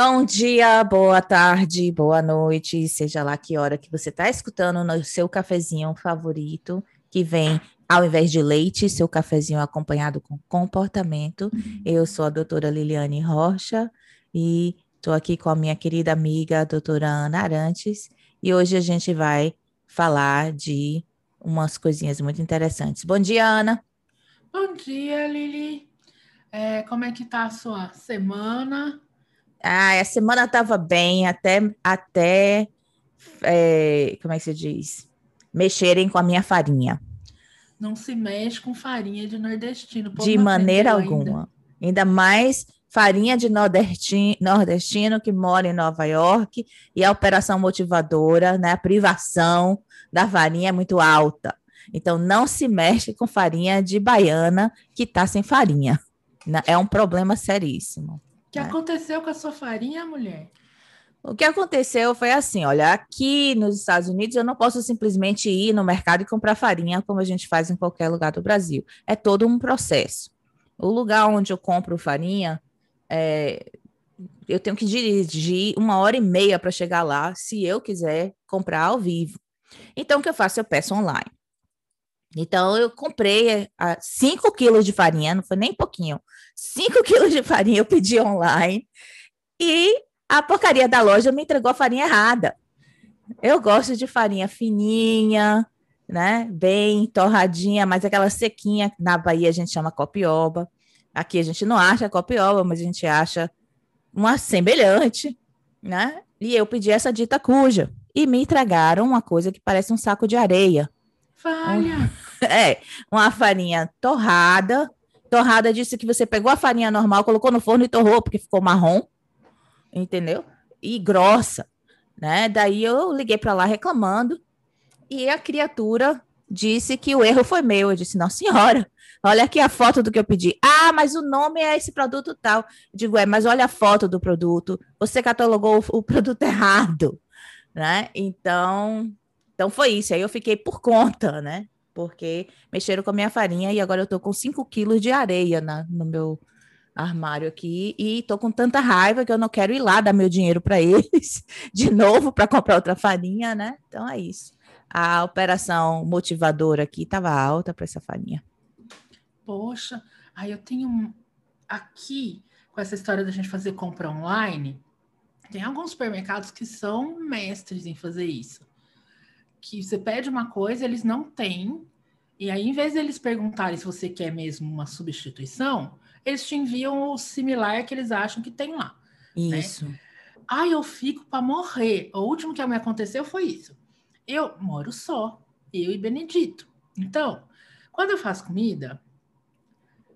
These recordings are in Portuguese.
Bom dia, boa tarde, boa noite, seja lá que hora que você está escutando no seu cafezinho favorito, que vem ao invés de leite, seu cafezinho acompanhado com comportamento. Eu sou a doutora Liliane Rocha e estou aqui com a minha querida amiga, a doutora Ana Arantes, e hoje a gente vai falar de umas coisinhas muito interessantes. Bom dia, Ana. Bom dia, Lili. É, como é que tá a sua semana? Ah, a semana estava bem, até, até é, como é que se diz? Mexerem com a minha farinha. Não se mexe com farinha de nordestino. De maneira alguma. Ainda. ainda mais farinha de nordestino, nordestino que mora em Nova York e a operação motivadora, né, a privação da farinha é muito alta. Então, não se mexe com farinha de baiana que está sem farinha. Né? É um problema seríssimo. O que é. aconteceu com a sua farinha, mulher? O que aconteceu foi assim: olha, aqui nos Estados Unidos eu não posso simplesmente ir no mercado e comprar farinha como a gente faz em qualquer lugar do Brasil. É todo um processo. O lugar onde eu compro farinha, é, eu tenho que dirigir uma hora e meia para chegar lá, se eu quiser comprar ao vivo. Então, o que eu faço? Eu peço online. Então, eu comprei 5 é, quilos de farinha, não foi nem pouquinho, 5 quilos de farinha eu pedi online e a porcaria da loja me entregou a farinha errada. Eu gosto de farinha fininha, né? Bem torradinha, mas aquela sequinha, na Bahia a gente chama copioba. Aqui a gente não acha copioba, mas a gente acha uma semelhante, né? E eu pedi essa dita cuja. E me entregaram uma coisa que parece um saco de areia. Falha! É, uma farinha torrada. Torrada disse que você pegou a farinha normal, colocou no forno e torrou, porque ficou marrom. Entendeu? E grossa. Né? Daí eu liguei para lá reclamando. E a criatura disse que o erro foi meu. Eu disse, não, senhora, olha aqui a foto do que eu pedi. Ah, mas o nome é esse produto tal. Eu digo, é, mas olha a foto do produto. Você catalogou o, o produto errado. Né? Então, então foi isso. Aí eu fiquei por conta, né? Porque mexeram com a minha farinha e agora eu tô com 5 quilos de areia na, no meu armário aqui e tô com tanta raiva que eu não quero ir lá dar meu dinheiro para eles de novo para comprar outra farinha, né? Então é isso. A operação motivadora aqui estava alta para essa farinha. Poxa, aí eu tenho aqui com essa história da gente fazer compra online, tem alguns supermercados que são mestres em fazer isso que você pede uma coisa, eles não têm, e aí, em vez de eles perguntarem se você quer mesmo uma substituição, eles te enviam o similar que eles acham que tem lá. Né? Isso. Né? Aí eu fico para morrer. O último que me aconteceu foi isso. Eu moro só, eu e Benedito. Então, quando eu faço comida,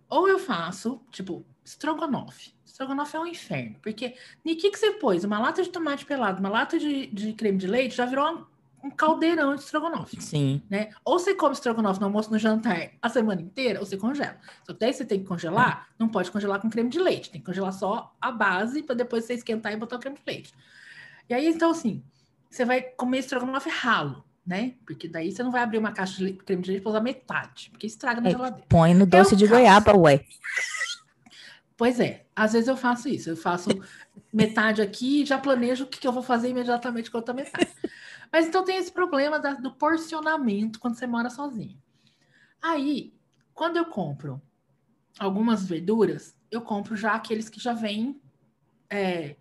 ou eu faço, tipo, estrogonofe. Estrogonofe é um inferno, porque o que, que você pôs? Uma lata de tomate pelado, uma lata de, de creme de leite, já virou uma um caldeirão de estrogonofe. Sim. Né? Ou você come estrogonofe no almoço, no jantar, a semana inteira, ou você congela. Só que daí você tem que congelar, não pode congelar com creme de leite. Tem que congelar só a base para depois você esquentar e botar o creme de leite. E aí, então, assim, você vai comer estrogonofe ralo, né? Porque daí você não vai abrir uma caixa de creme de leite para usar metade, porque estraga na é, geladeira. Põe no doce eu de faço. goiaba, ué. Pois é, às vezes eu faço isso. Eu faço metade aqui e já planejo o que, que eu vou fazer imediatamente com a outra metade. Mas então tem esse problema da, do porcionamento quando você mora sozinho. Aí, quando eu compro algumas verduras, eu compro já aqueles que já vêm é,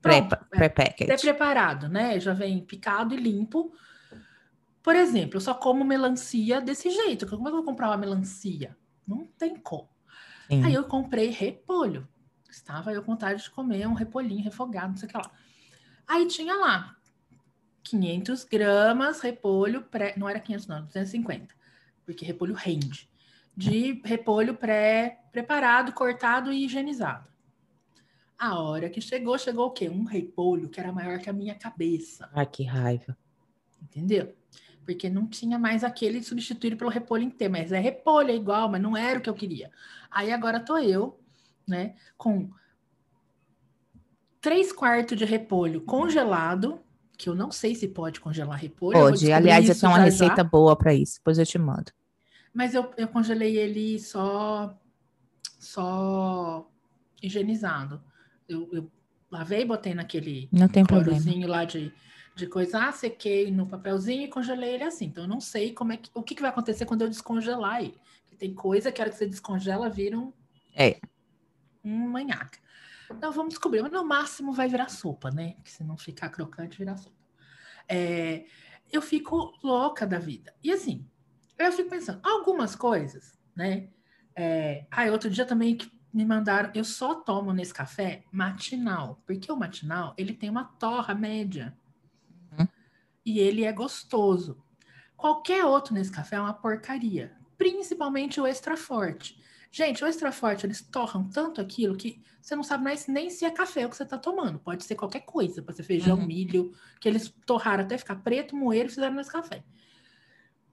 pré-packaged. É, preparado, né? Já vem picado e limpo. Por exemplo, eu só como melancia desse jeito. Como é que eu vou comprar uma melancia? Não tem como. Sim. Aí eu comprei repolho. Estava eu com vontade de comer um repolhinho refogado, não sei o que lá. Aí tinha lá 500 gramas repolho pré, não era 500 não, 250, porque repolho rende, de repolho pré-preparado, cortado e higienizado. A hora que chegou, chegou o quê? Um repolho que era maior que a minha cabeça. Ai, que raiva. Entendeu? Porque não tinha mais aquele substituído pelo repolho inteiro, mas é repolho, é igual, mas não era o que eu queria. Aí agora tô eu, né, com três quartos de repolho congelado, que eu não sei se pode congelar repolho. Pode, aliás, eu tenho uma receita já. boa para isso, depois eu te mando. Mas eu, eu congelei ele só, só higienizado. Eu, eu lavei, botei naquele não tem problema. lá de, de coisa, ah, sequei no papelzinho e congelei ele assim. Então eu não sei como é que, o que, que vai acontecer quando eu descongelar ele. Tem coisa que a hora que você descongela vira um, é. um manhaca. Então vamos descobrir, mas no máximo vai virar sopa, né? Porque se não ficar crocante, virar sopa. É, eu fico louca da vida. E assim, eu fico pensando, algumas coisas, né? É, ah, outro dia também que me mandaram, eu só tomo nesse café matinal, porque o matinal ele tem uma torra média uhum. e ele é gostoso. Qualquer outro nesse café é uma porcaria, principalmente o extra forte. Gente, o extra forte, eles torram tanto aquilo que você não sabe mais nem se é café o que você está tomando. Pode ser qualquer coisa, pode ser feijão, uhum. milho, que eles torraram até ficar preto, moeiro e fizeram nesse café.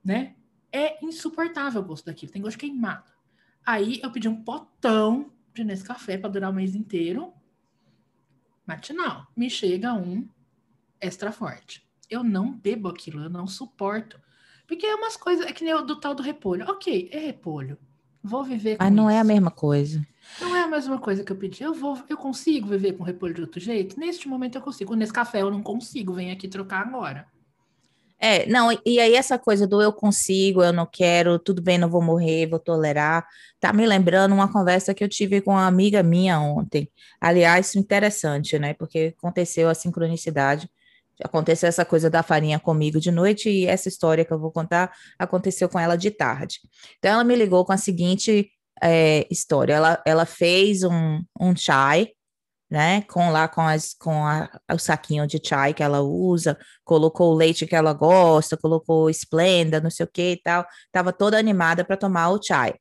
Né? É insuportável o gosto daquilo, tem gosto queimado. Aí eu pedi um potão de Nescafé para durar o mês inteiro. Matinal. Me chega um extra forte. Eu não bebo aquilo, eu não suporto. Porque é umas coisas, é que nem o do tal do repolho. Ok, é repolho. Vou viver com Mas não isso. é a mesma coisa. Não é a mesma coisa que eu pedi. Eu vou, eu consigo viver com repolho de outro jeito? Neste momento eu consigo. Nesse café eu não consigo. Vem aqui trocar agora. É, não, e aí essa coisa do eu consigo, eu não quero, tudo bem, não vou morrer, vou tolerar, tá me lembrando uma conversa que eu tive com uma amiga minha ontem. Aliás, interessante, né? Porque aconteceu a sincronicidade, aconteceu essa coisa da farinha comigo de noite e essa história que eu vou contar aconteceu com ela de tarde. Então ela me ligou com a seguinte é, história, ela, ela fez um, um chai, né? Com lá com, as, com a, o saquinho de chai que ela usa, colocou o leite que ela gosta, colocou Splenda, não sei o que e tal. Tava toda animada para tomar o chai.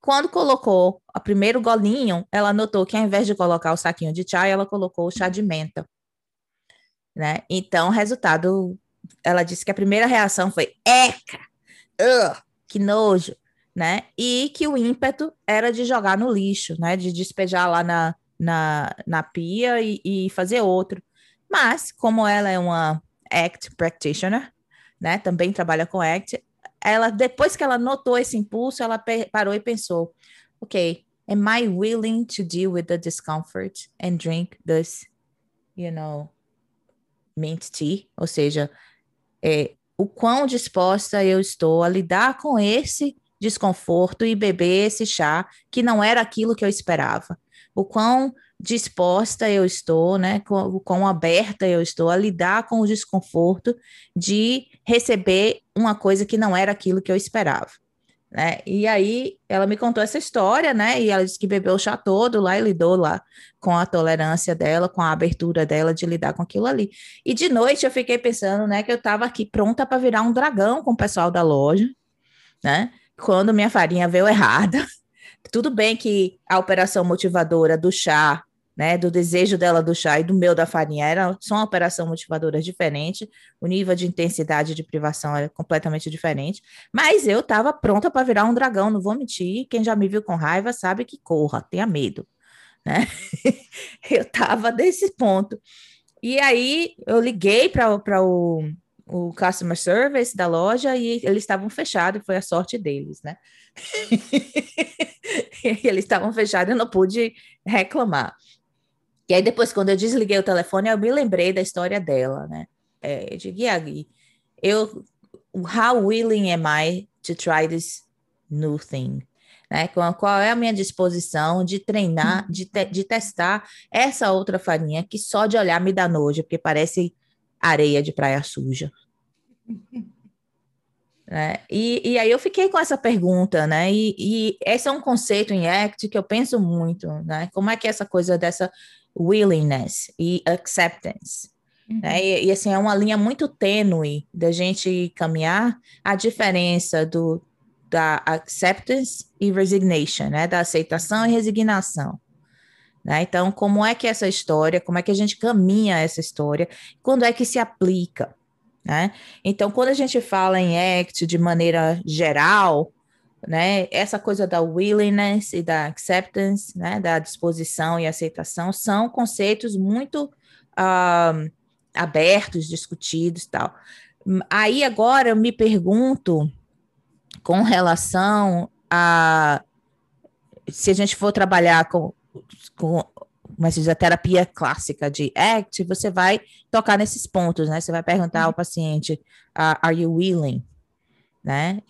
Quando colocou o primeiro golinho, ela notou que ao invés de colocar o saquinho de chai, ela colocou o chá de menta. Né? Então, resultado, ela disse que a primeira reação foi eca, uh, que nojo, né? E que o ímpeto era de jogar no lixo, né? De despejar lá na, na, na pia e, e fazer outro. Mas, como ela é uma ACT practitioner, né, também trabalha com ACT, ela, depois que ela notou esse impulso, ela parou e pensou, ok, am I willing to deal with the discomfort and drink this, you know, tea? Ou seja, é, o quão disposta eu estou a lidar com esse desconforto e beber esse chá que não era aquilo que eu esperava o quão disposta eu estou, né, o quão aberta eu estou a lidar com o desconforto de receber uma coisa que não era aquilo que eu esperava. Né? E aí ela me contou essa história, né? E ela disse que bebeu o chá todo lá e lidou lá com a tolerância dela, com a abertura dela de lidar com aquilo ali. E de noite eu fiquei pensando, né, que eu estava aqui pronta para virar um dragão com o pessoal da loja, né? Quando minha farinha veio errada, tudo bem que a operação motivadora do chá, né, do desejo dela do chá e do meu da farinha era são operação motivadoras diferentes, o nível de intensidade de privação era completamente diferente, mas eu estava pronta para virar um dragão, não vou mentir, quem já me viu com raiva sabe que corra, tenha medo, né? eu estava desse ponto. E aí eu liguei para o, o customer service da loja e eles estavam fechados, foi a sorte deles, né? eles estavam fechados, eu não pude reclamar. E aí depois, quando eu desliguei o telefone, eu me lembrei da história dela, né? É, de Guiagui. Eu, how willing am I to try this new thing? Né? Qual é a minha disposição de treinar, de, te, de testar essa outra farinha que só de olhar me dá nojo, porque parece areia de praia suja. Né? E, e aí eu fiquei com essa pergunta, né? E, e esse é um conceito em ACT que eu penso muito, né? Como é que essa coisa dessa willingness e acceptance? Uhum. Né? E, e, assim, é uma linha muito tênue da gente caminhar a diferença do, da acceptance e resignation, né? Da aceitação e resignação. Né? Então, como é que é essa história, como é que a gente caminha essa história, quando é que se aplica? Né? Então, quando a gente fala em ACT de maneira geral, né, essa coisa da willingness e da acceptance, né, da disposição e aceitação, são conceitos muito uh, abertos, discutidos tal. Aí agora eu me pergunto com relação a se a gente for trabalhar com, com mas a terapia clássica de ACT, você vai tocar nesses pontos, né? Você vai perguntar ao uhum. paciente, uh, are you willing? Né?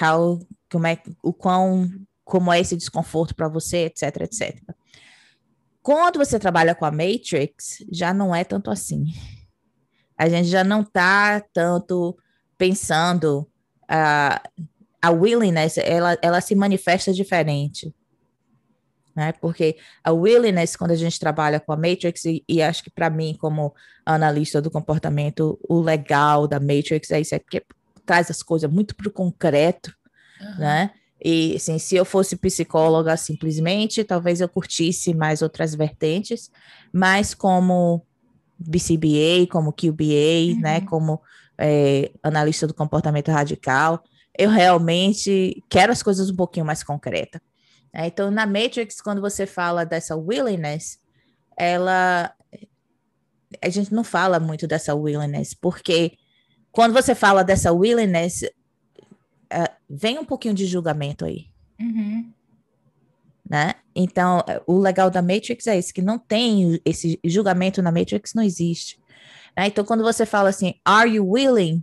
How, como é, o quão, como é esse desconforto para você, etc, etc. Quando você trabalha com a Matrix, já não é tanto assim. A gente já não está tanto pensando uh, a willingness, ela, ela se manifesta diferente né? Porque a willingness, quando a gente trabalha com a Matrix, e, e acho que para mim, como analista do comportamento, o legal da Matrix é isso, é porque traz as coisas muito para o concreto, uhum. né? E assim, se eu fosse psicóloga simplesmente, talvez eu curtisse mais outras vertentes, mas como BCBA, como QBA, uhum. né? Como é, analista do comportamento radical, eu realmente quero as coisas um pouquinho mais concretas. É, então, na Matrix, quando você fala dessa willingness, ela. A gente não fala muito dessa willingness, porque quando você fala dessa willingness, uh, vem um pouquinho de julgamento aí. Uhum. Né? Então, o legal da Matrix é isso, que não tem esse julgamento na Matrix, não existe. Né? Então, quando você fala assim, are you willing?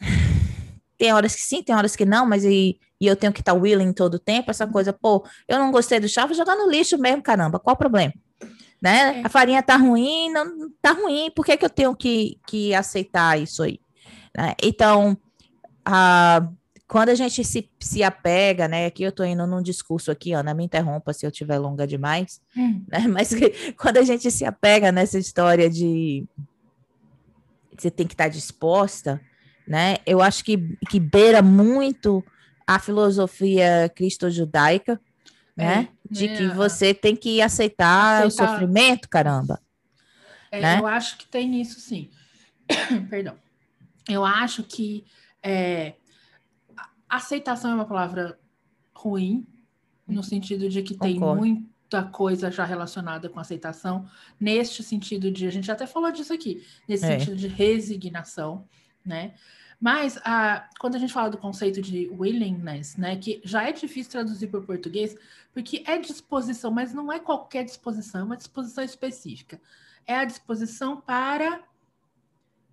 Tem horas que sim, tem horas que não, mas e, e eu tenho que estar tá willing todo o tempo, essa coisa, pô, eu não gostei do chá, vou jogar no lixo mesmo, caramba, qual o problema? Né? É. A farinha tá ruim, não tá ruim, por que, que eu tenho que, que aceitar isso aí? Né? Então, a, quando a gente se, se apega, né? Aqui eu tô indo num discurso aqui, Ana, me interrompa se eu tiver longa demais, hum. né? Mas quando a gente se apega nessa história de você tem que estar tá disposta, né? Eu acho que, que beira muito a filosofia cristo-judaica, né? É, de que é. você tem que aceitar, aceitar, o sofrimento, caramba. É, né? Eu acho que tem isso, sim. Perdão. Eu acho que é, aceitação é uma palavra ruim, no sentido de que Concordo. tem muita coisa já relacionada com aceitação, neste sentido de, a gente até falou disso aqui, nesse é. sentido de resignação, né? Mas a, quando a gente fala do conceito de willingness, né, que já é difícil traduzir para o português, porque é disposição, mas não é qualquer disposição, é uma disposição específica. É a disposição para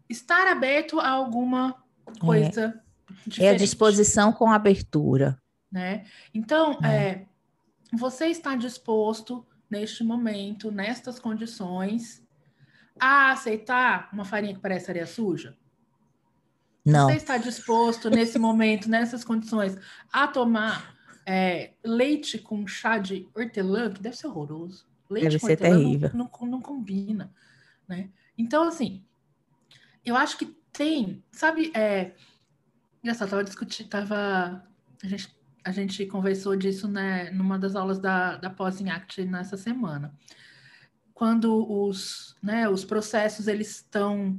estar aberto a alguma coisa é. diferente. É a disposição com abertura. Né? Então, é. é você está disposto neste momento, nestas condições, a aceitar uma farinha que parece areia suja? Não. Você está disposto, nesse momento, nessas condições, a tomar é, leite com chá de hortelã, que deve ser horroroso. Leite deve com ser terrível. Não, não, não, combina, né? Então, assim, eu acho que tem, sabe, é, engraçado, tava discutindo, tava, a gente, a gente conversou disso, né, numa das aulas da, da Posing Act nessa semana. Quando os, né, os processos, eles estão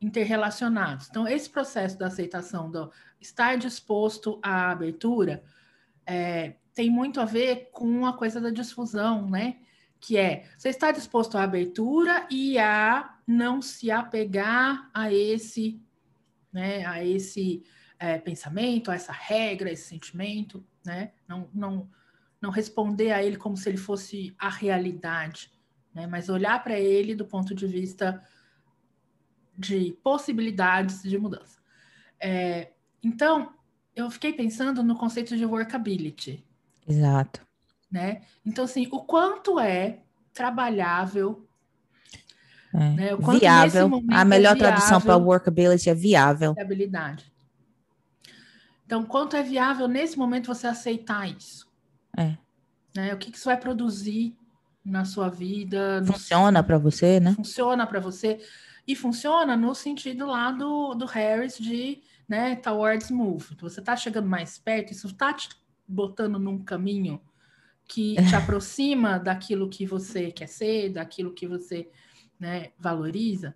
interrelacionados. Então, esse processo da aceitação, do estar disposto à abertura, é, tem muito a ver com a coisa da difusão, né? Que é você está disposto à abertura e a não se apegar a esse, né? A esse é, pensamento, a essa regra, esse sentimento, né? Não, não, não responder a ele como se ele fosse a realidade, né? Mas olhar para ele do ponto de vista de possibilidades de mudança. É, então, eu fiquei pensando no conceito de workability. Exato. Né? Então, assim, o quanto é trabalhável. É. Né? viável. A melhor é tradução para workability é viável. Viabilidade. Então, quanto é viável nesse momento você aceitar isso? É. Né? O que, que isso vai produzir na sua vida? Funciona para você, né? Funciona para você. E funciona no sentido lá do, do Harris de né, towards move. Você está chegando mais perto, isso está te botando num caminho que te aproxima daquilo que você quer ser, daquilo que você né, valoriza.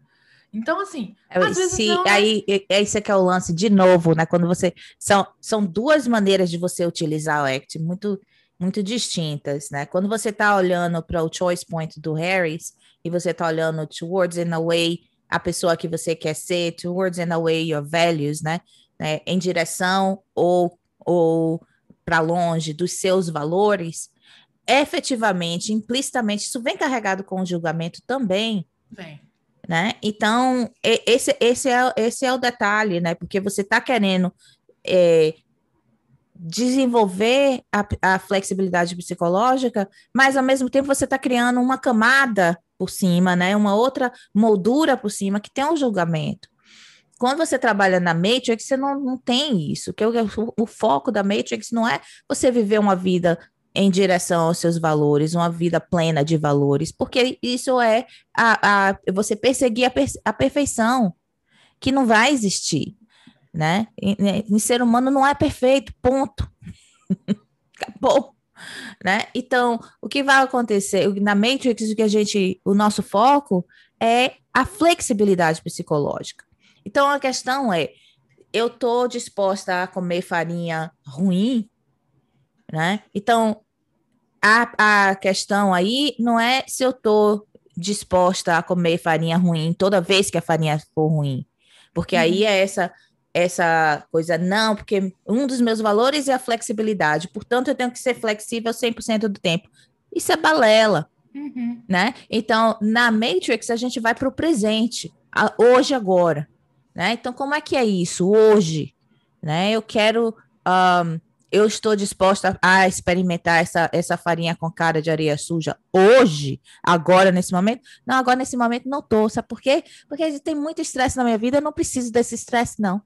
Então, assim, é, às vezes se, não... É aí é isso que é o lance de novo, né? Quando você são, são duas maneiras de você utilizar o ACT muito muito distintas, né? Quando você está olhando para o choice point do Harris e você está olhando towards in a way a pessoa que você quer ser, towards and away your values, né? né? Em direção ou, ou para longe dos seus valores, efetivamente, implicitamente, isso vem carregado com o julgamento também. Vem. Né? Então, esse, esse, é, esse é o detalhe, né? Porque você está querendo é, desenvolver a, a, flexibilidade psicológica, mas ao mesmo tempo você está criando uma camada por cima, né? Uma outra moldura por cima que tem um julgamento. Quando você trabalha na Matrix, você não, não tem isso. Que o, o foco da Matrix não é você viver uma vida em direção aos seus valores, uma vida plena de valores, porque isso é a, a você perseguir a, per, a perfeição, que não vai existir né? Em, em ser humano não é perfeito, ponto. Acabou. Né? Então, o que vai acontecer na Matrix, o que a gente, o nosso foco é a flexibilidade psicológica. Então, a questão é, eu estou disposta a comer farinha ruim, né? Então, a, a questão aí não é se eu estou disposta a comer farinha ruim toda vez que a farinha for ruim, porque uhum. aí é essa essa coisa, não, porque um dos meus valores é a flexibilidade, portanto, eu tenho que ser flexível 100% do tempo. Isso é balela, uhum. né? Então, na Matrix, a gente vai para o presente, a, hoje, agora, né? Então, como é que é isso? Hoje, né? Eu quero, um, eu estou disposta a experimentar essa, essa farinha com cara de areia suja hoje, agora, nesse momento? Não, agora, nesse momento, não estou, sabe por quê? Porque tem muito estresse na minha vida, eu não preciso desse estresse, não.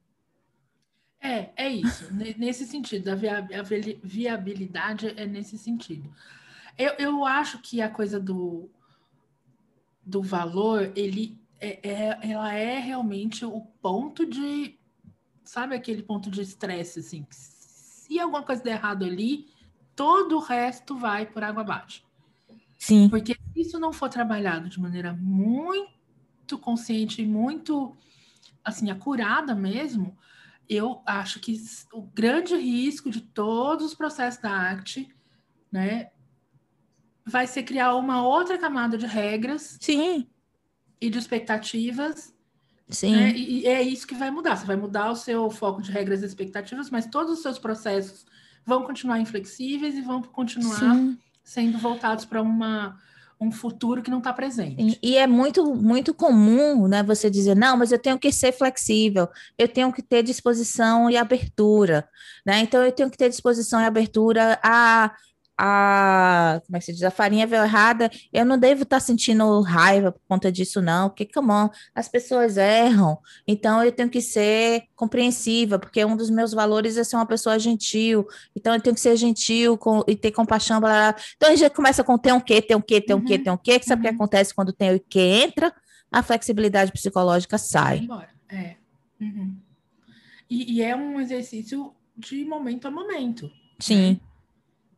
É, é isso, nesse sentido, a viabilidade é nesse sentido. Eu, eu acho que a coisa do, do valor, ele é, é, ela é realmente o ponto de, sabe aquele ponto de estresse, assim, se alguma coisa der errado ali, todo o resto vai por água abaixo. Sim. Porque se isso não for trabalhado de maneira muito consciente e muito, assim, acurada mesmo, eu acho que o grande risco de todos os processos da ACT, né, vai ser criar uma outra camada de regras. Sim. E de expectativas. Sim. Né, e é isso que vai mudar. Você vai mudar o seu foco de regras e expectativas, mas todos os seus processos vão continuar inflexíveis e vão continuar Sim. sendo voltados para uma um futuro que não está presente. E, e, é muito, muito comum, né, você dizer, não, mas eu tenho que ser flexível, eu tenho que ter disposição e abertura, né? Então eu tenho que ter disposição e abertura a a, como é que se diz, a farinha veio errada, eu não devo estar tá sentindo raiva por conta disso, não, porque, come on, as pessoas erram, então eu tenho que ser compreensiva, porque um dos meus valores é ser uma pessoa gentil, então eu tenho que ser gentil com, e ter compaixão, blá, blá. então a gente começa com tem um quê, tem um quê, tem um quê, uhum. tem um quê, que sabe o uhum. que acontece quando tem o que entra? A flexibilidade psicológica sai. Embora. É. Uhum. E, e, é um exercício de momento a momento. Sim. Né?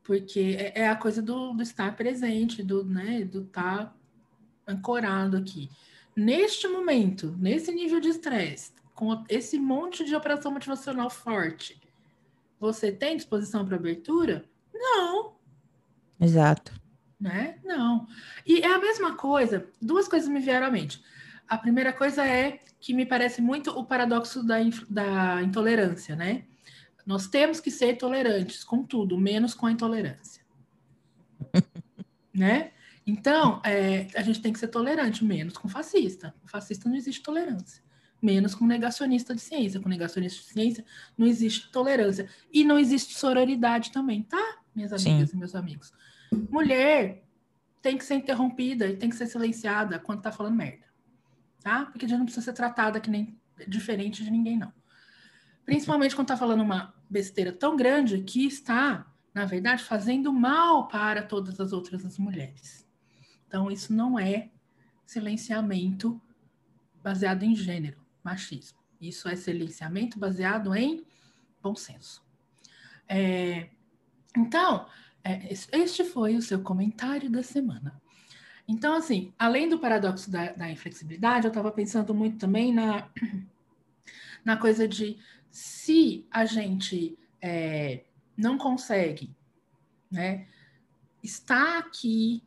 Porque é, é a coisa do, do, estar presente, do né, do estar tá ancorado aqui. Neste momento, nesse nível de estresse, com esse monte de operação motivacional forte, você tem disposição para abertura? Não. Exato. Né? Não. E é a mesma coisa, duas coisas me vieram à mente. A primeira coisa é que me parece muito o paradoxo da, da intolerância, né? Nós temos que ser tolerantes com tudo, menos com a intolerância. né? Então, é, a gente tem que ser tolerante, menos com fascista. O fascista não existe tolerância. Menos com negacionista de ciência. Com negacionista de ciência não existe tolerância. E não existe sororidade também, tá? Minhas amigas Sim. e meus amigos. Mulher tem que ser interrompida e tem que ser silenciada quando tá falando merda. Tá? Porque a gente não precisa ser tratada que nem diferente de ninguém, não. Principalmente quando tá falando uma besteira tão grande que está, na verdade, fazendo mal para todas as outras mulheres. Então, isso não é silenciamento baseado em gênero, machismo. Isso é silenciamento baseado em bom senso. É, então, é, este foi o seu comentário da semana. Então, assim, além do paradoxo da, da inflexibilidade, eu estava pensando muito também na, na coisa de se a gente é, não consegue né, estar aqui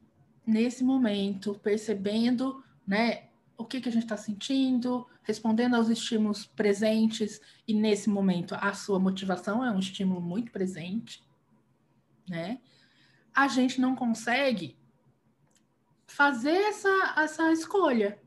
nesse momento, percebendo né, o que, que a gente está sentindo, respondendo aos estímulos presentes, e nesse momento a sua motivação é um estímulo muito presente, né? a gente não consegue fazer essa, essa escolha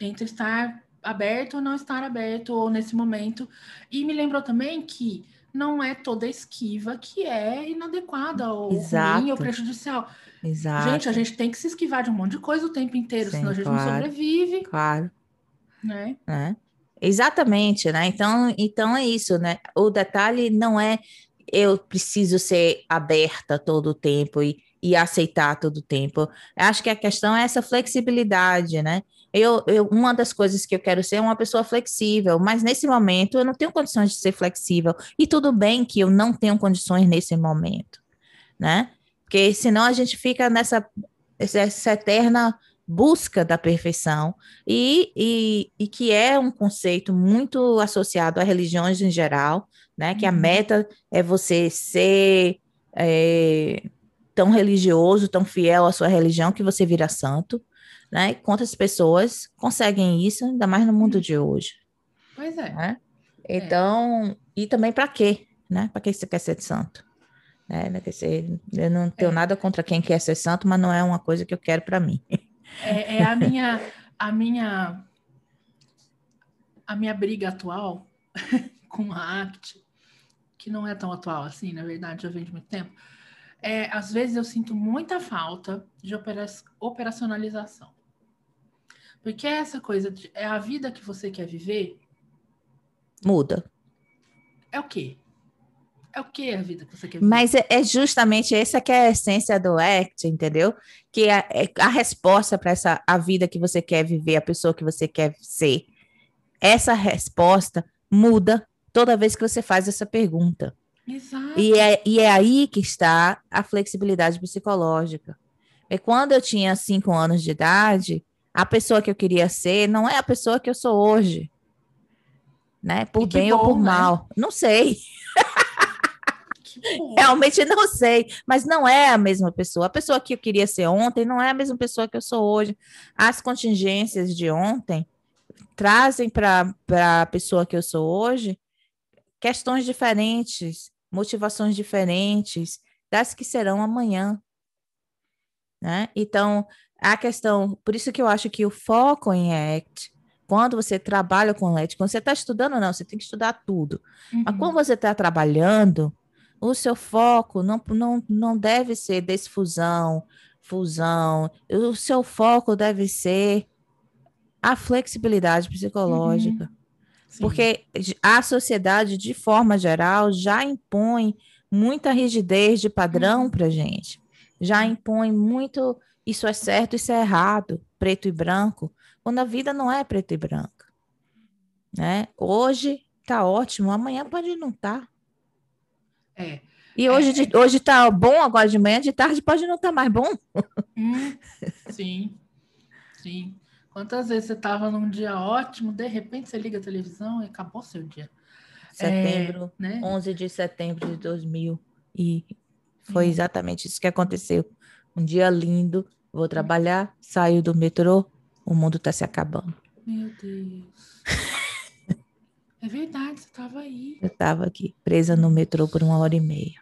entre estar aberto ou não estar aberto, ou nesse momento. E me lembrou também que não é toda esquiva que é inadequada ou Exato. ruim ou prejudicial. Exato. Gente, a gente tem que se esquivar de um monte de coisa o tempo inteiro, Sim, senão a gente claro. não sobrevive. Claro. Né? É. Exatamente, né? Então, então é isso, né? O detalhe não é eu preciso ser aberta todo o tempo e, e aceitar todo o tempo. Eu acho que a questão é essa flexibilidade, né? Eu, eu, uma das coisas que eu quero ser é uma pessoa flexível, mas nesse momento eu não tenho condições de ser flexível. E tudo bem que eu não tenho condições nesse momento, né? Porque senão a gente fica nessa essa eterna busca da perfeição e, e, e, que é um conceito muito associado a religiões em geral, né? Que a uhum. meta é você ser é, tão religioso, tão fiel à sua religião que você vira santo, né? Quantas pessoas conseguem isso, ainda mais no mundo de hoje? Pois é. Né? Então, é. e também para quê, né? Para que você quer ser santo? Né? Eu não tenho é. nada contra quem quer ser santo, mas não é uma coisa que eu quero para mim. É, é, a minha, a minha, a minha briga atual com a ACT, que não é tão atual assim, na verdade, já vem de muito tempo. É, às vezes eu sinto muita falta de opera operacionalização. Porque é essa coisa de, é a vida que você quer viver. Muda. É o quê? É o que a vida que você quer viver? Mas é, é justamente essa que é a essência do ACT, entendeu? Que é, é a resposta para essa a vida que você quer viver, a pessoa que você quer ser. Essa resposta muda toda vez que você faz essa pergunta. Exato. E é, e é aí que está a flexibilidade psicológica. E quando eu tinha cinco anos de idade, a pessoa que eu queria ser não é a pessoa que eu sou hoje. Né? Por bem bom, ou por né? mal. Não sei. Realmente não sei, mas não é a mesma pessoa. A pessoa que eu queria ser ontem não é a mesma pessoa que eu sou hoje. As contingências de ontem trazem para a pessoa que eu sou hoje questões diferentes, motivações diferentes das que serão amanhã. Né? Então, a questão, por isso que eu acho que o foco em ACT, quando você trabalha com ACT, quando você está estudando, não, você tem que estudar tudo. Uhum. Mas quando você está trabalhando, o seu foco não, não, não deve ser desfusão, fusão, o seu foco deve ser a flexibilidade psicológica. Uhum. Porque a sociedade, de forma geral, já impõe muita rigidez de padrão uhum. para gente. Já impõe muito isso é certo, isso é errado, preto e branco, quando a vida não é preto e branco. Né? Hoje está ótimo, amanhã pode não estar. Tá. É. E hoje, é. de, hoje tá bom, agora de manhã, de tarde pode não estar tá mais bom. Hum, sim, sim. Quantas vezes você estava num dia ótimo, de repente você liga a televisão e acabou seu dia. Setembro, é, né? 11 de setembro de 2000. E foi exatamente isso que aconteceu. Um dia lindo, vou trabalhar, saio do metrô, o mundo está se acabando. Meu Deus. é verdade, você estava aí. Eu estava aqui, presa no metrô por uma hora e meia.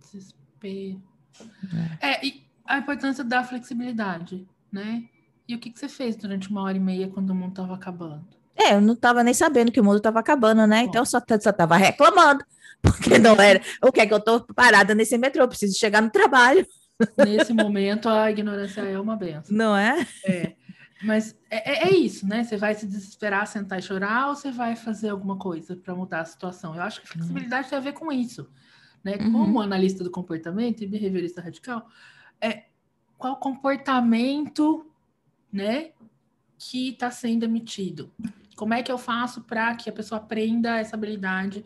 Desespero. É. é, e a importância da flexibilidade, né? E o que, que você fez durante uma hora e meia quando o mundo estava acabando? É, eu não estava nem sabendo que o mundo estava acabando, né? Bom. Então eu só estava reclamando, porque não era. O que é que eu estou parada nesse metrô? Eu preciso chegar no trabalho. Nesse momento, a ignorância é uma benção. Não é? É. Mas é, é, é isso, né? Você vai se desesperar, sentar e chorar, ou você vai fazer alguma coisa para mudar a situação? Eu acho que flexibilidade tem a ver com isso. Né? Uhum. Como analista do comportamento e behaviorista radical, é, qual comportamento né, que está sendo emitido. Como é que eu faço para que a pessoa aprenda essa habilidade,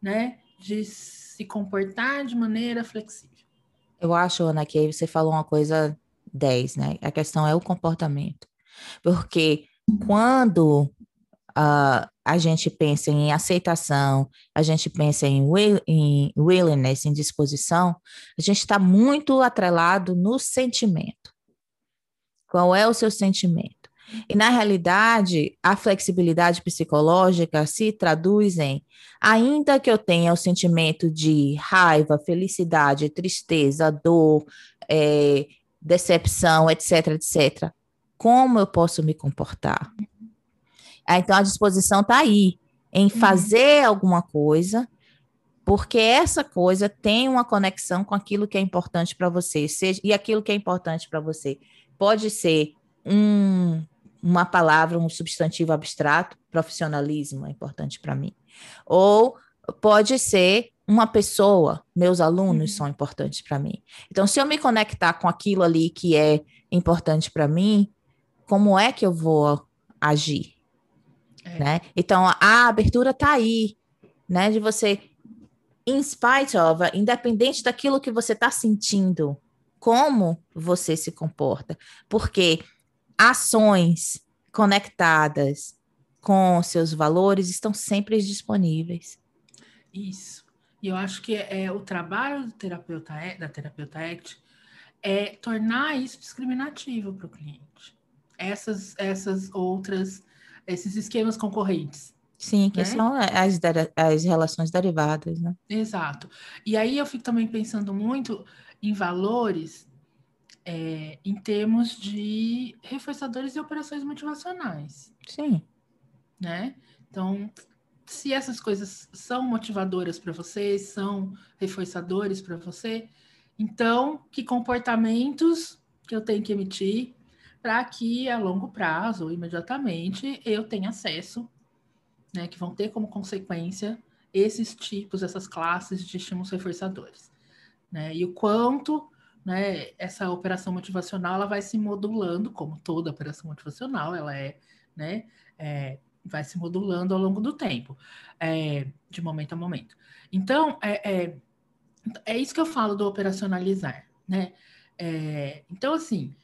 né, de se comportar de maneira flexível? Eu acho, Ana, que aí você falou uma coisa 10, né? A questão é o comportamento. Porque quando uh, a gente pensa em aceitação, a gente pensa em, will, em willingness, em disposição, a gente está muito atrelado no sentimento. Qual é o seu sentimento? E, na realidade, a flexibilidade psicológica se traduz em, ainda que eu tenha o sentimento de raiva, felicidade, tristeza, dor, é, decepção, etc., etc., como eu posso me comportar? Ah, então, a disposição está aí, em uhum. fazer alguma coisa, porque essa coisa tem uma conexão com aquilo que é importante para você, seja, e aquilo que é importante para você pode ser um, uma palavra, um substantivo abstrato, profissionalismo é importante para mim. Ou pode ser uma pessoa, meus alunos uhum. são importantes para mim. Então, se eu me conectar com aquilo ali que é importante para mim, como é que eu vou agir? É. Né? Então, a abertura está aí, né? De você, in spite of, independente daquilo que você está sentindo, como você se comporta. Porque ações conectadas com seus valores estão sempre disponíveis. Isso. E eu acho que é, o trabalho do terapeuta, da terapeuta ACT é tornar isso discriminativo para o cliente. Essas, essas outras, esses esquemas concorrentes. Sim, que né? são as, as relações derivadas, né? Exato. E aí eu fico também pensando muito em valores é, em termos de reforçadores e operações motivacionais. Sim. Né? Então, se essas coisas são motivadoras para você, são reforçadores para você, então, que comportamentos que eu tenho que emitir para que a longo prazo, imediatamente, eu tenha acesso, né, que vão ter como consequência esses tipos, essas classes de estímulos reforçadores. Né? E o quanto né, essa operação motivacional ela vai se modulando, como toda operação motivacional, ela é, né, é, vai se modulando ao longo do tempo, é, de momento a momento. Então, é, é, é, isso que eu falo do operacionalizar, né? É, então, assim,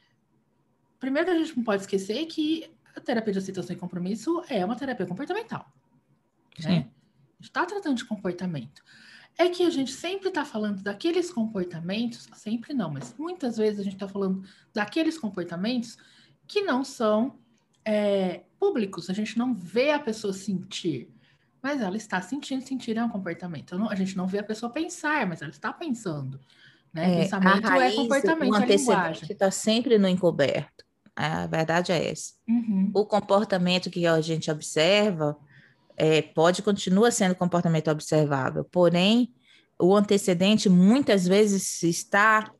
primeiro a gente não pode esquecer que a terapia de aceitação e compromisso é uma terapia comportamental, né? Sim. né? A gente está tratando de comportamento é que a gente sempre está falando daqueles comportamentos, sempre não, mas muitas vezes a gente está falando daqueles comportamentos que não são é, públicos, a gente não vê a pessoa sentir, mas ela está sentindo, sentir é um comportamento. Não, a gente não vê a pessoa pensar, mas ela está pensando. Né? É, Pensamento é raiz, é comportamento, é linguagem. está sempre no encoberto. A verdade é essa. Uhum. O comportamento que a gente observa é, pode continua sendo comportamento observável, porém o antecedente muitas vezes está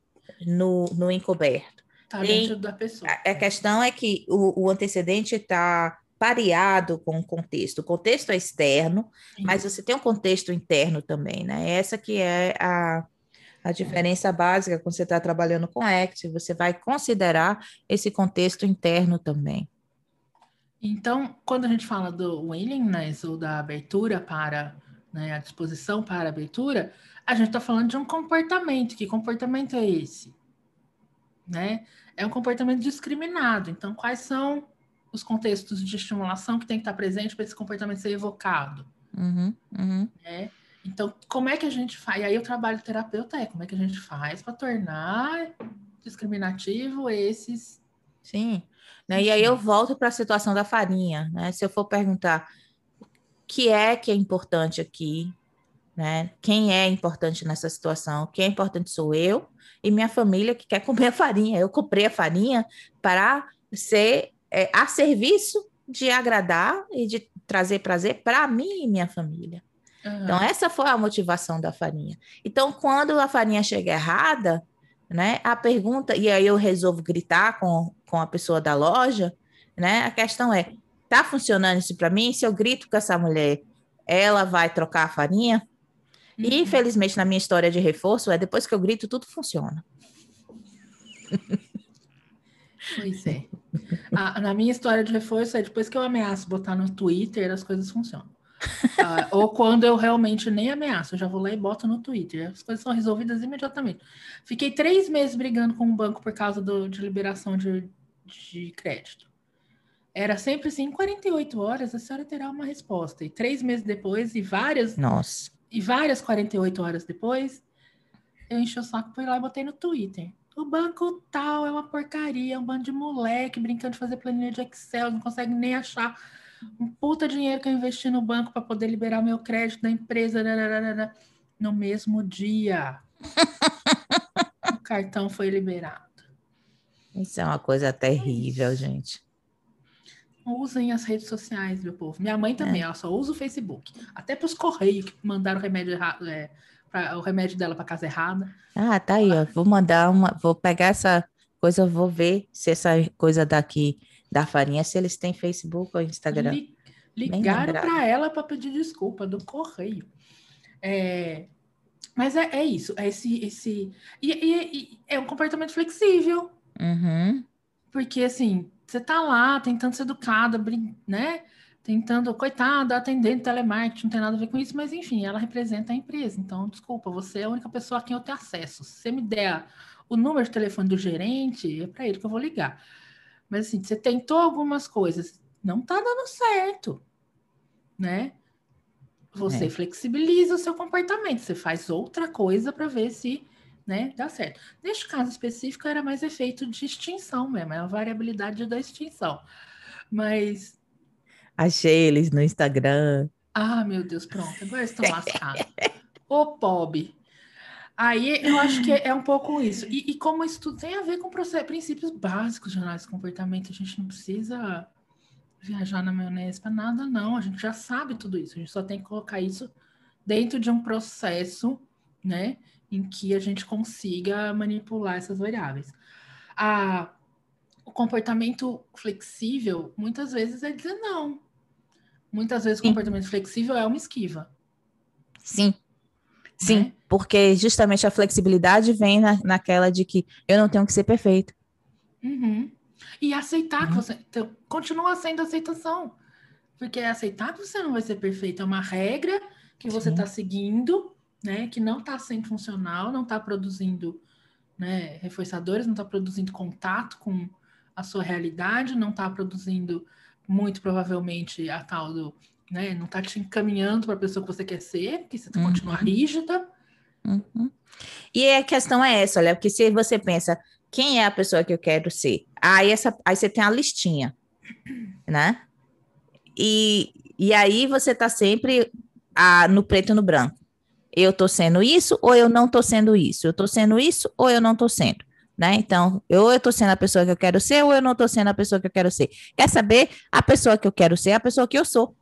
no, no encoberto. Está dentro da pessoa. A, a, questão é que o, o antecedente está pareado com o contexto. O contexto é externo, Sim. mas você tem um contexto interno também, né? Essa que é a, a diferença básica quando você está trabalhando com ACT, você vai considerar esse contexto interno também. Então, quando a gente fala do willingness ou da abertura para né, a disposição para a abertura, a gente está falando de um comportamento. Que comportamento é esse? Né? É um comportamento discriminado. Então, quais são os contextos de estimulação que tem que estar presente para esse comportamento ser evocado? Uhum, uhum. Né? Então, como é que a gente faz? E aí o trabalho terapeuta é como é que a gente faz para tornar discriminativo esses. Sim. Né? E aí eu volto para a situação da farinha, né? Se eu for perguntar o que é que é importante aqui, né? Quem é importante nessa situação? Quem é importante sou eu e minha família que quer comer a farinha. Eu comprei a farinha para ser é, a serviço de agradar e de trazer prazer para mim e minha família. Uhum. Então, essa foi a motivação da farinha. Então, quando a farinha chega errada, né? A pergunta, e aí eu resolvo gritar com, com a pessoa da loja, né? A questão é, tá funcionando isso para mim? Se eu grito com essa mulher, ela vai trocar a farinha? Uhum. E, infelizmente, na minha história de reforço, é depois que eu grito, tudo funciona. Pois é. Ah, na minha história de reforço, é depois que eu ameaço botar no Twitter, as coisas funcionam. Uh, ou quando eu realmente nem ameaço, eu já vou lá e boto no Twitter. As coisas são resolvidas imediatamente. Fiquei três meses brigando com o um banco por causa do, de liberação de, de crédito. Era sempre assim, em 48 horas a senhora terá uma resposta. E três meses depois, e várias. Nossa. E várias 48 horas depois, eu enchi o saco, fui lá e botei no Twitter. O banco tal é uma porcaria, um bando de moleque brincando de fazer planilha de Excel, não consegue nem achar um puta dinheiro que eu investi no banco para poder liberar meu crédito da empresa no mesmo dia. o cartão foi liberado. Isso é uma coisa terrível, gente. Usem as redes sociais, meu povo. Minha mãe também, é. ela só usa o Facebook. Até para os correios que mandaram o remédio errado, é, pra, o remédio dela para casa errada. Ah, tá aí, ó. Vou mandar uma, vou pegar essa coisa, vou ver se essa coisa daqui da farinha, se eles têm Facebook ou Instagram. Li, ligaram para ela para pedir desculpa do correio. É, mas é, é, isso, é esse, esse e, e, e é um comportamento flexível, uhum. porque assim você tá lá tentando ser educada, né? Tentando, coitada, atendendo telemarketing, não tem nada a ver com isso, mas enfim, ela representa a empresa. Então, desculpa, você é a única pessoa a quem eu tenho acesso. Se você me der o número de telefone do gerente, é para ele que eu vou ligar. Mas assim, você tentou algumas coisas, não tá dando certo, né? Você é. flexibiliza o seu comportamento, você faz outra coisa para ver se né, dá certo. Neste caso específico, era mais efeito de extinção mesmo, é a variabilidade da extinção. Mas. Achei eles no Instagram. Ah, meu Deus, pronto, agora estão lascados. Ô, pobre. Aí eu acho que é um pouco isso. E, e como isso tudo tem a ver com princípios básicos de análise de comportamento, a gente não precisa viajar na maionese para nada, não. A gente já sabe tudo isso. A gente só tem que colocar isso dentro de um processo, né? Em que a gente consiga manipular essas variáveis. A, o comportamento flexível, muitas vezes, é dizer não. Muitas vezes o comportamento flexível é uma esquiva. Sim. Sim, né? porque justamente a flexibilidade vem na, naquela de que eu não tenho que ser perfeito. Uhum. E aceitar uhum. que você. Então, continua sendo aceitação. Porque aceitar que você não vai ser perfeito. É uma regra que você está seguindo, né? Que não está sendo funcional, não está produzindo né, reforçadores, não está produzindo contato com a sua realidade, não está produzindo, muito provavelmente, a tal do né? Não está te encaminhando para a pessoa que você quer ser, porque você uhum. continua rígida. Uhum. E a questão é essa, olha, porque se você pensa, quem é a pessoa que eu quero ser? Aí, essa, aí você tem a listinha, né? E, e aí você está sempre a, no preto e no branco. Eu estou sendo isso ou eu não estou sendo isso? Eu estou sendo isso ou eu não estou sendo? Né? Então, ou eu estou sendo a pessoa que eu quero ser ou eu não estou sendo a pessoa que eu quero ser. Quer saber? A pessoa que eu quero ser é a pessoa que eu sou.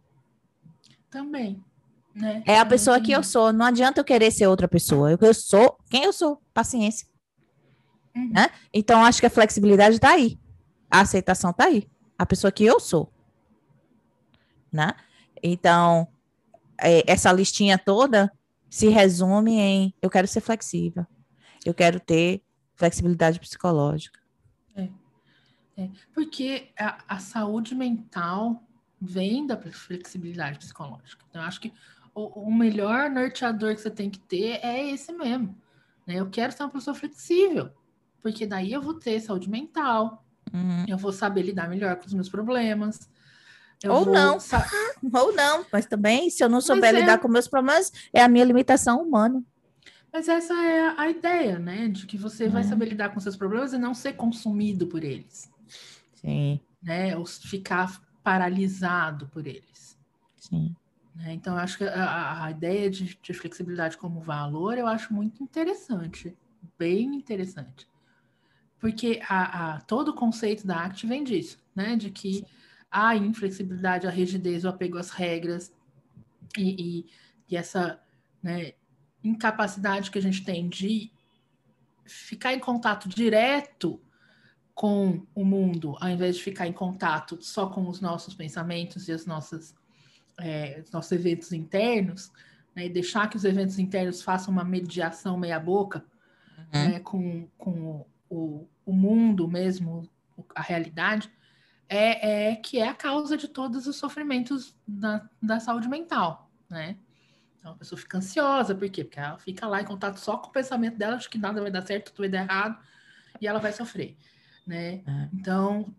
Também. Né? É a pessoa que eu sou. Não adianta eu querer ser outra pessoa. Eu, eu sou quem eu sou. Paciência. Uhum. Né? Então, acho que a flexibilidade está aí. A aceitação está aí. A pessoa que eu sou. Né? Então, é, essa listinha toda se resume em eu quero ser flexível. Eu quero ter flexibilidade psicológica. É. É. Porque a, a saúde mental vem da flexibilidade psicológica. Então, acho que o, o, melhor norteador que você tem que ter é esse mesmo. Né? Eu quero ser uma pessoa flexível, porque daí eu vou ter saúde mental, uhum. eu vou saber lidar melhor com os meus problemas. Ou não, ou não, mas também, se eu não souber é... lidar com meus problemas, é a minha limitação humana. Mas essa é a ideia, né? De que você vai uhum. saber lidar com seus problemas e não ser consumido por eles. Sim. Né? Ou ficar paralisado por eles. Sim. Né? Então, eu acho que a, a ideia de, de, flexibilidade como valor eu acho muito interessante, bem interessante. Porque a, a, todo o conceito da ACT vem disso, né? De que a inflexibilidade, a rigidez, o apego às regras e, e, e essa né, incapacidade que a gente tem de ficar em contato direto com o mundo, ao invés de ficar em contato só com os nossos pensamentos e as nossas, é, os nossos eventos internos, né, e deixar que os eventos internos façam uma mediação meia-boca uhum. né, com, com o, o mundo mesmo, a realidade, é, é, que é a causa de todos os sofrimentos da, da saúde mental, né? Então a pessoa fica ansiosa, por quê? Porque ela fica lá em contato só com o pensamento dela, de que nada vai dar certo, tudo vai dar errado, e ela vai sofrer né? É. Então,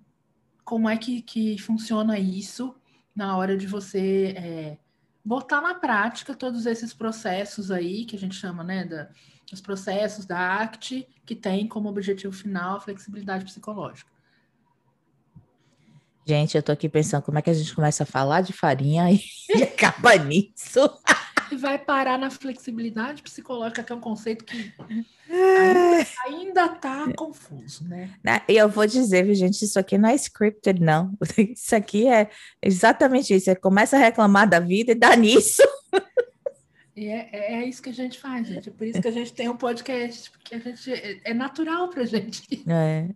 como é que, que funciona isso na hora de você é, botar na prática todos esses processos aí que a gente chama, né, da, os processos da ACT, que tem como objetivo final a flexibilidade psicológica. Gente, eu tô aqui pensando como é que a gente começa a falar de farinha e, e acaba nisso. E vai parar na flexibilidade psicológica, que é um conceito que ainda, ainda tá confuso, né? né? E eu vou dizer, viu, gente, isso aqui não é scripted, não. Isso aqui é exatamente isso. Você começa a reclamar da vida e dá nisso. E é, é, é, isso que a gente faz, gente. É por isso que a gente tem um podcast, porque a gente é, é natural pra gente. É.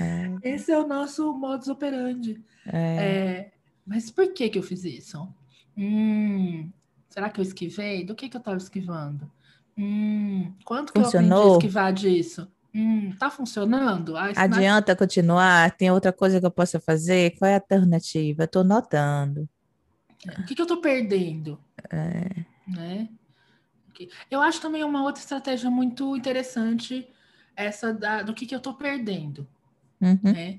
é. Esse é o nosso modus operandi. É. é. mas por que que eu fiz isso? Hum, será que eu esquivei? Do que que eu estava esquivando? Hum, quanto que Funcionou? eu aprendi a esquivar disso? Hum, tá funcionando? Ah, Adianta continuar? Tem outra coisa que eu possa fazer? Qual é a alternativa? Estou notando. O que, que eu estou perdendo? É. Né? Eu acho também uma outra estratégia muito interessante essa da, do que, que eu estou perdendo. Uhum. Né?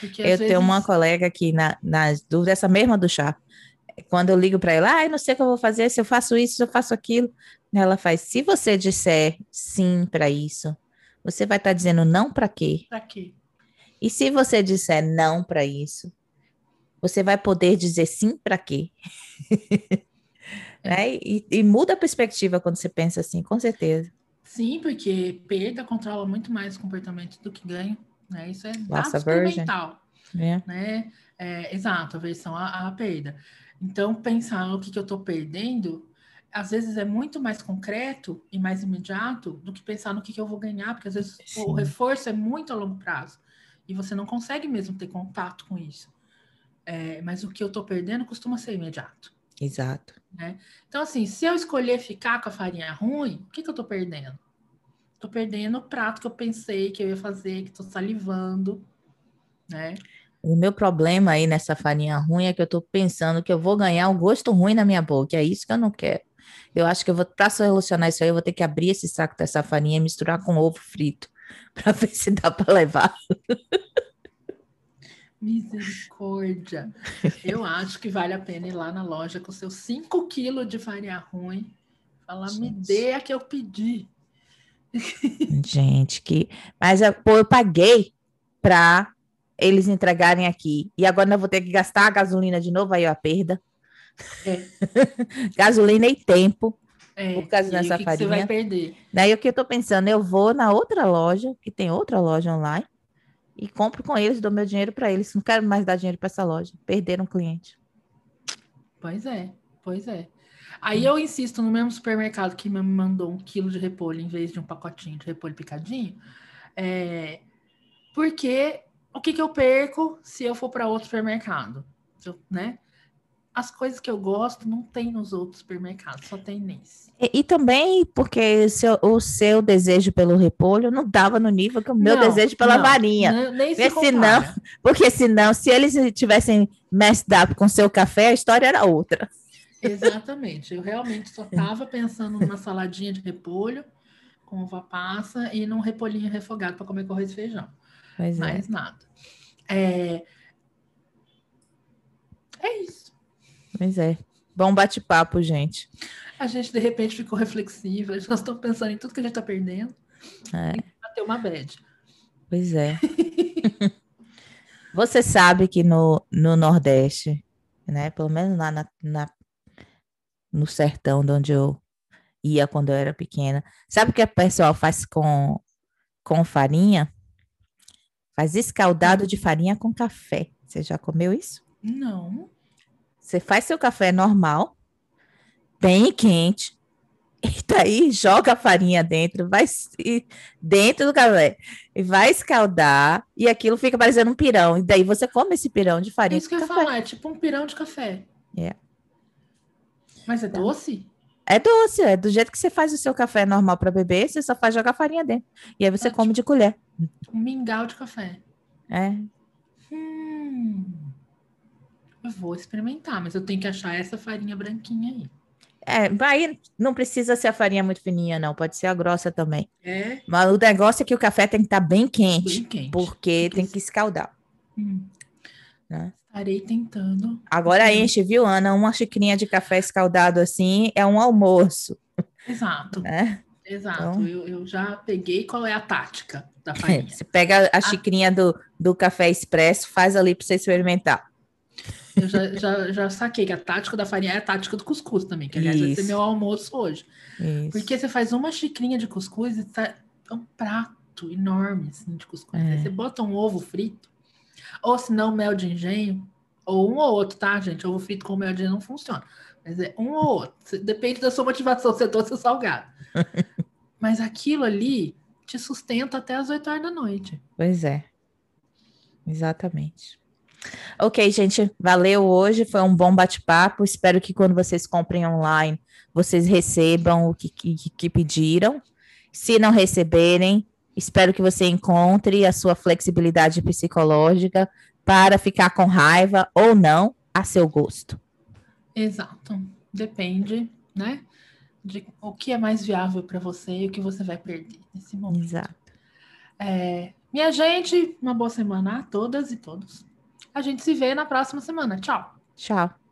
Porque, eu vezes... tenho uma colega aqui na, nas dúvidas, essa mesma do chá. Quando eu ligo para ela, ah, não sei o que eu vou fazer, se eu faço isso, se eu faço aquilo. Ela faz, se você disser sim para isso, você vai estar tá dizendo não para quê? Para quê? E se você disser não para isso, você vai poder dizer sim para quê? né? E, e, muda a perspectiva quando você pensa assim, com certeza. Sim, porque perda controla muito mais o comportamento do que ganho, né? Isso é dado experimental, é. né? É, exato, a versão à, perda. Então, pensar no que, que eu estou perdendo, às vezes é muito mais concreto e mais imediato do que pensar no que, que eu vou ganhar, porque às vezes Sim. o reforço é muito a longo prazo e você não consegue mesmo ter contato com isso. É, mas o que eu estou perdendo costuma ser imediato. Exato. Né? Então, assim, se eu escolher ficar com a farinha ruim, o que, que eu tô perdendo? Tô perdendo o prato que eu pensei que eu ia fazer, que tô salivando, né? O meu problema aí nessa farinha ruim é que eu tô pensando que eu vou ganhar um gosto ruim na minha boca. É isso que eu não quero. Eu acho que eu vou, para solucionar isso aí, eu vou ter que abrir esse saco dessa farinha e misturar com ovo frito, para ver se dá para levar. Misericórdia. Eu acho que vale a pena ir lá na loja com seus 5 quilos de farinha ruim. Falar, Gente. me dê a que eu pedi. Gente, que. Mas eu, pô, eu paguei para eles entregarem aqui. E agora eu vou ter que gastar a gasolina de novo, aí a perda. É. gasolina e tempo. É, por causa dessa farinha. Você vai perder. Daí o que eu tô pensando, eu vou na outra loja, que tem outra loja online, e compro com eles, dou meu dinheiro para eles. Não quero mais dar dinheiro para essa loja. Perderam um cliente. Pois é, pois é. Aí eu insisto no mesmo supermercado que me mandou um quilo de repolho em vez de um pacotinho de repolho picadinho. É, porque o que, que eu perco se eu for para outro supermercado? Eu, né? as coisas que eu gosto não tem nos outros supermercados, só tem nesse. E, e também porque seu, o seu desejo pelo repolho não dava no nível que o meu não, desejo pela não, varinha. nem se senão, porque senão, se eles tivessem messed up com seu café, a história era outra. Exatamente. Eu realmente só estava pensando numa saladinha de repolho com uva passa e num repolhinho refogado para comer com arroz e feijão. Pois é. Mais é. nada. É... é isso. Pois é. Bom bate-papo, gente. A gente, de repente, ficou reflexiva. Nós estamos pensando em tudo que a gente está perdendo. É. ter uma bad. Pois é. Você sabe que no, no Nordeste, né? Pelo menos lá na, na, no sertão de onde eu ia quando eu era pequena. Sabe o que o pessoal faz com, com farinha? Faz escaldado de farinha com café. Você já comeu isso? Não. Você faz seu café normal, bem quente, e daí joga a farinha dentro, vai dentro do café, e vai escaldar, e aquilo fica parecendo um pirão. E daí você come esse pirão de farinha. Isso que eu ia falar, é tipo um pirão de café. É. Mas é então, doce? É doce, é do jeito que você faz o seu café normal para beber, você só faz jogar farinha dentro. E aí você come de colher. Um mingau de café. É. Hum. Eu vou experimentar, mas eu tenho que achar essa farinha branquinha aí. É, aí não precisa ser a farinha muito fininha, não. Pode ser a grossa também. É. Mas o negócio é que o café tem que estar tá bem quente, bem quente. porque tem que escaldar. Hum. Né? Estarei tentando. Agora enche, viu, Ana? Uma xicrinha de café escaldado assim é um almoço. Exato. Né? Exato, então... eu, eu já peguei qual é a tática da farinha. você pega a, a xicrinha do, do café expresso, faz ali para você experimentar. Eu já, já, já saquei que a tática da farinha é a tática do cuscuz também, que aliás Isso. vai ser meu almoço hoje. Isso. Porque você faz uma xicrinha de cuscuz e tá é um prato enorme assim, de cuscuz. É. Aí você bota um ovo frito, ou se não, mel de engenho, ou um ou outro, tá, gente? Ovo frito com mel de engenho não funciona. Mas é um ou outro. Depende da sua motivação, se é doce ou salgado. Mas aquilo ali te sustenta até as 8 horas da noite. Pois é. Exatamente. Ok, gente, valeu hoje. Foi um bom bate-papo. Espero que quando vocês comprem online, vocês recebam o que, que, que pediram. Se não receberem, espero que você encontre a sua flexibilidade psicológica para ficar com raiva ou não a seu gosto. Exato. Depende, né? De o que é mais viável para você e o que você vai perder nesse momento. Exato. É, minha gente, uma boa semana a todas e todos. A gente se vê na próxima semana. Tchau. Tchau.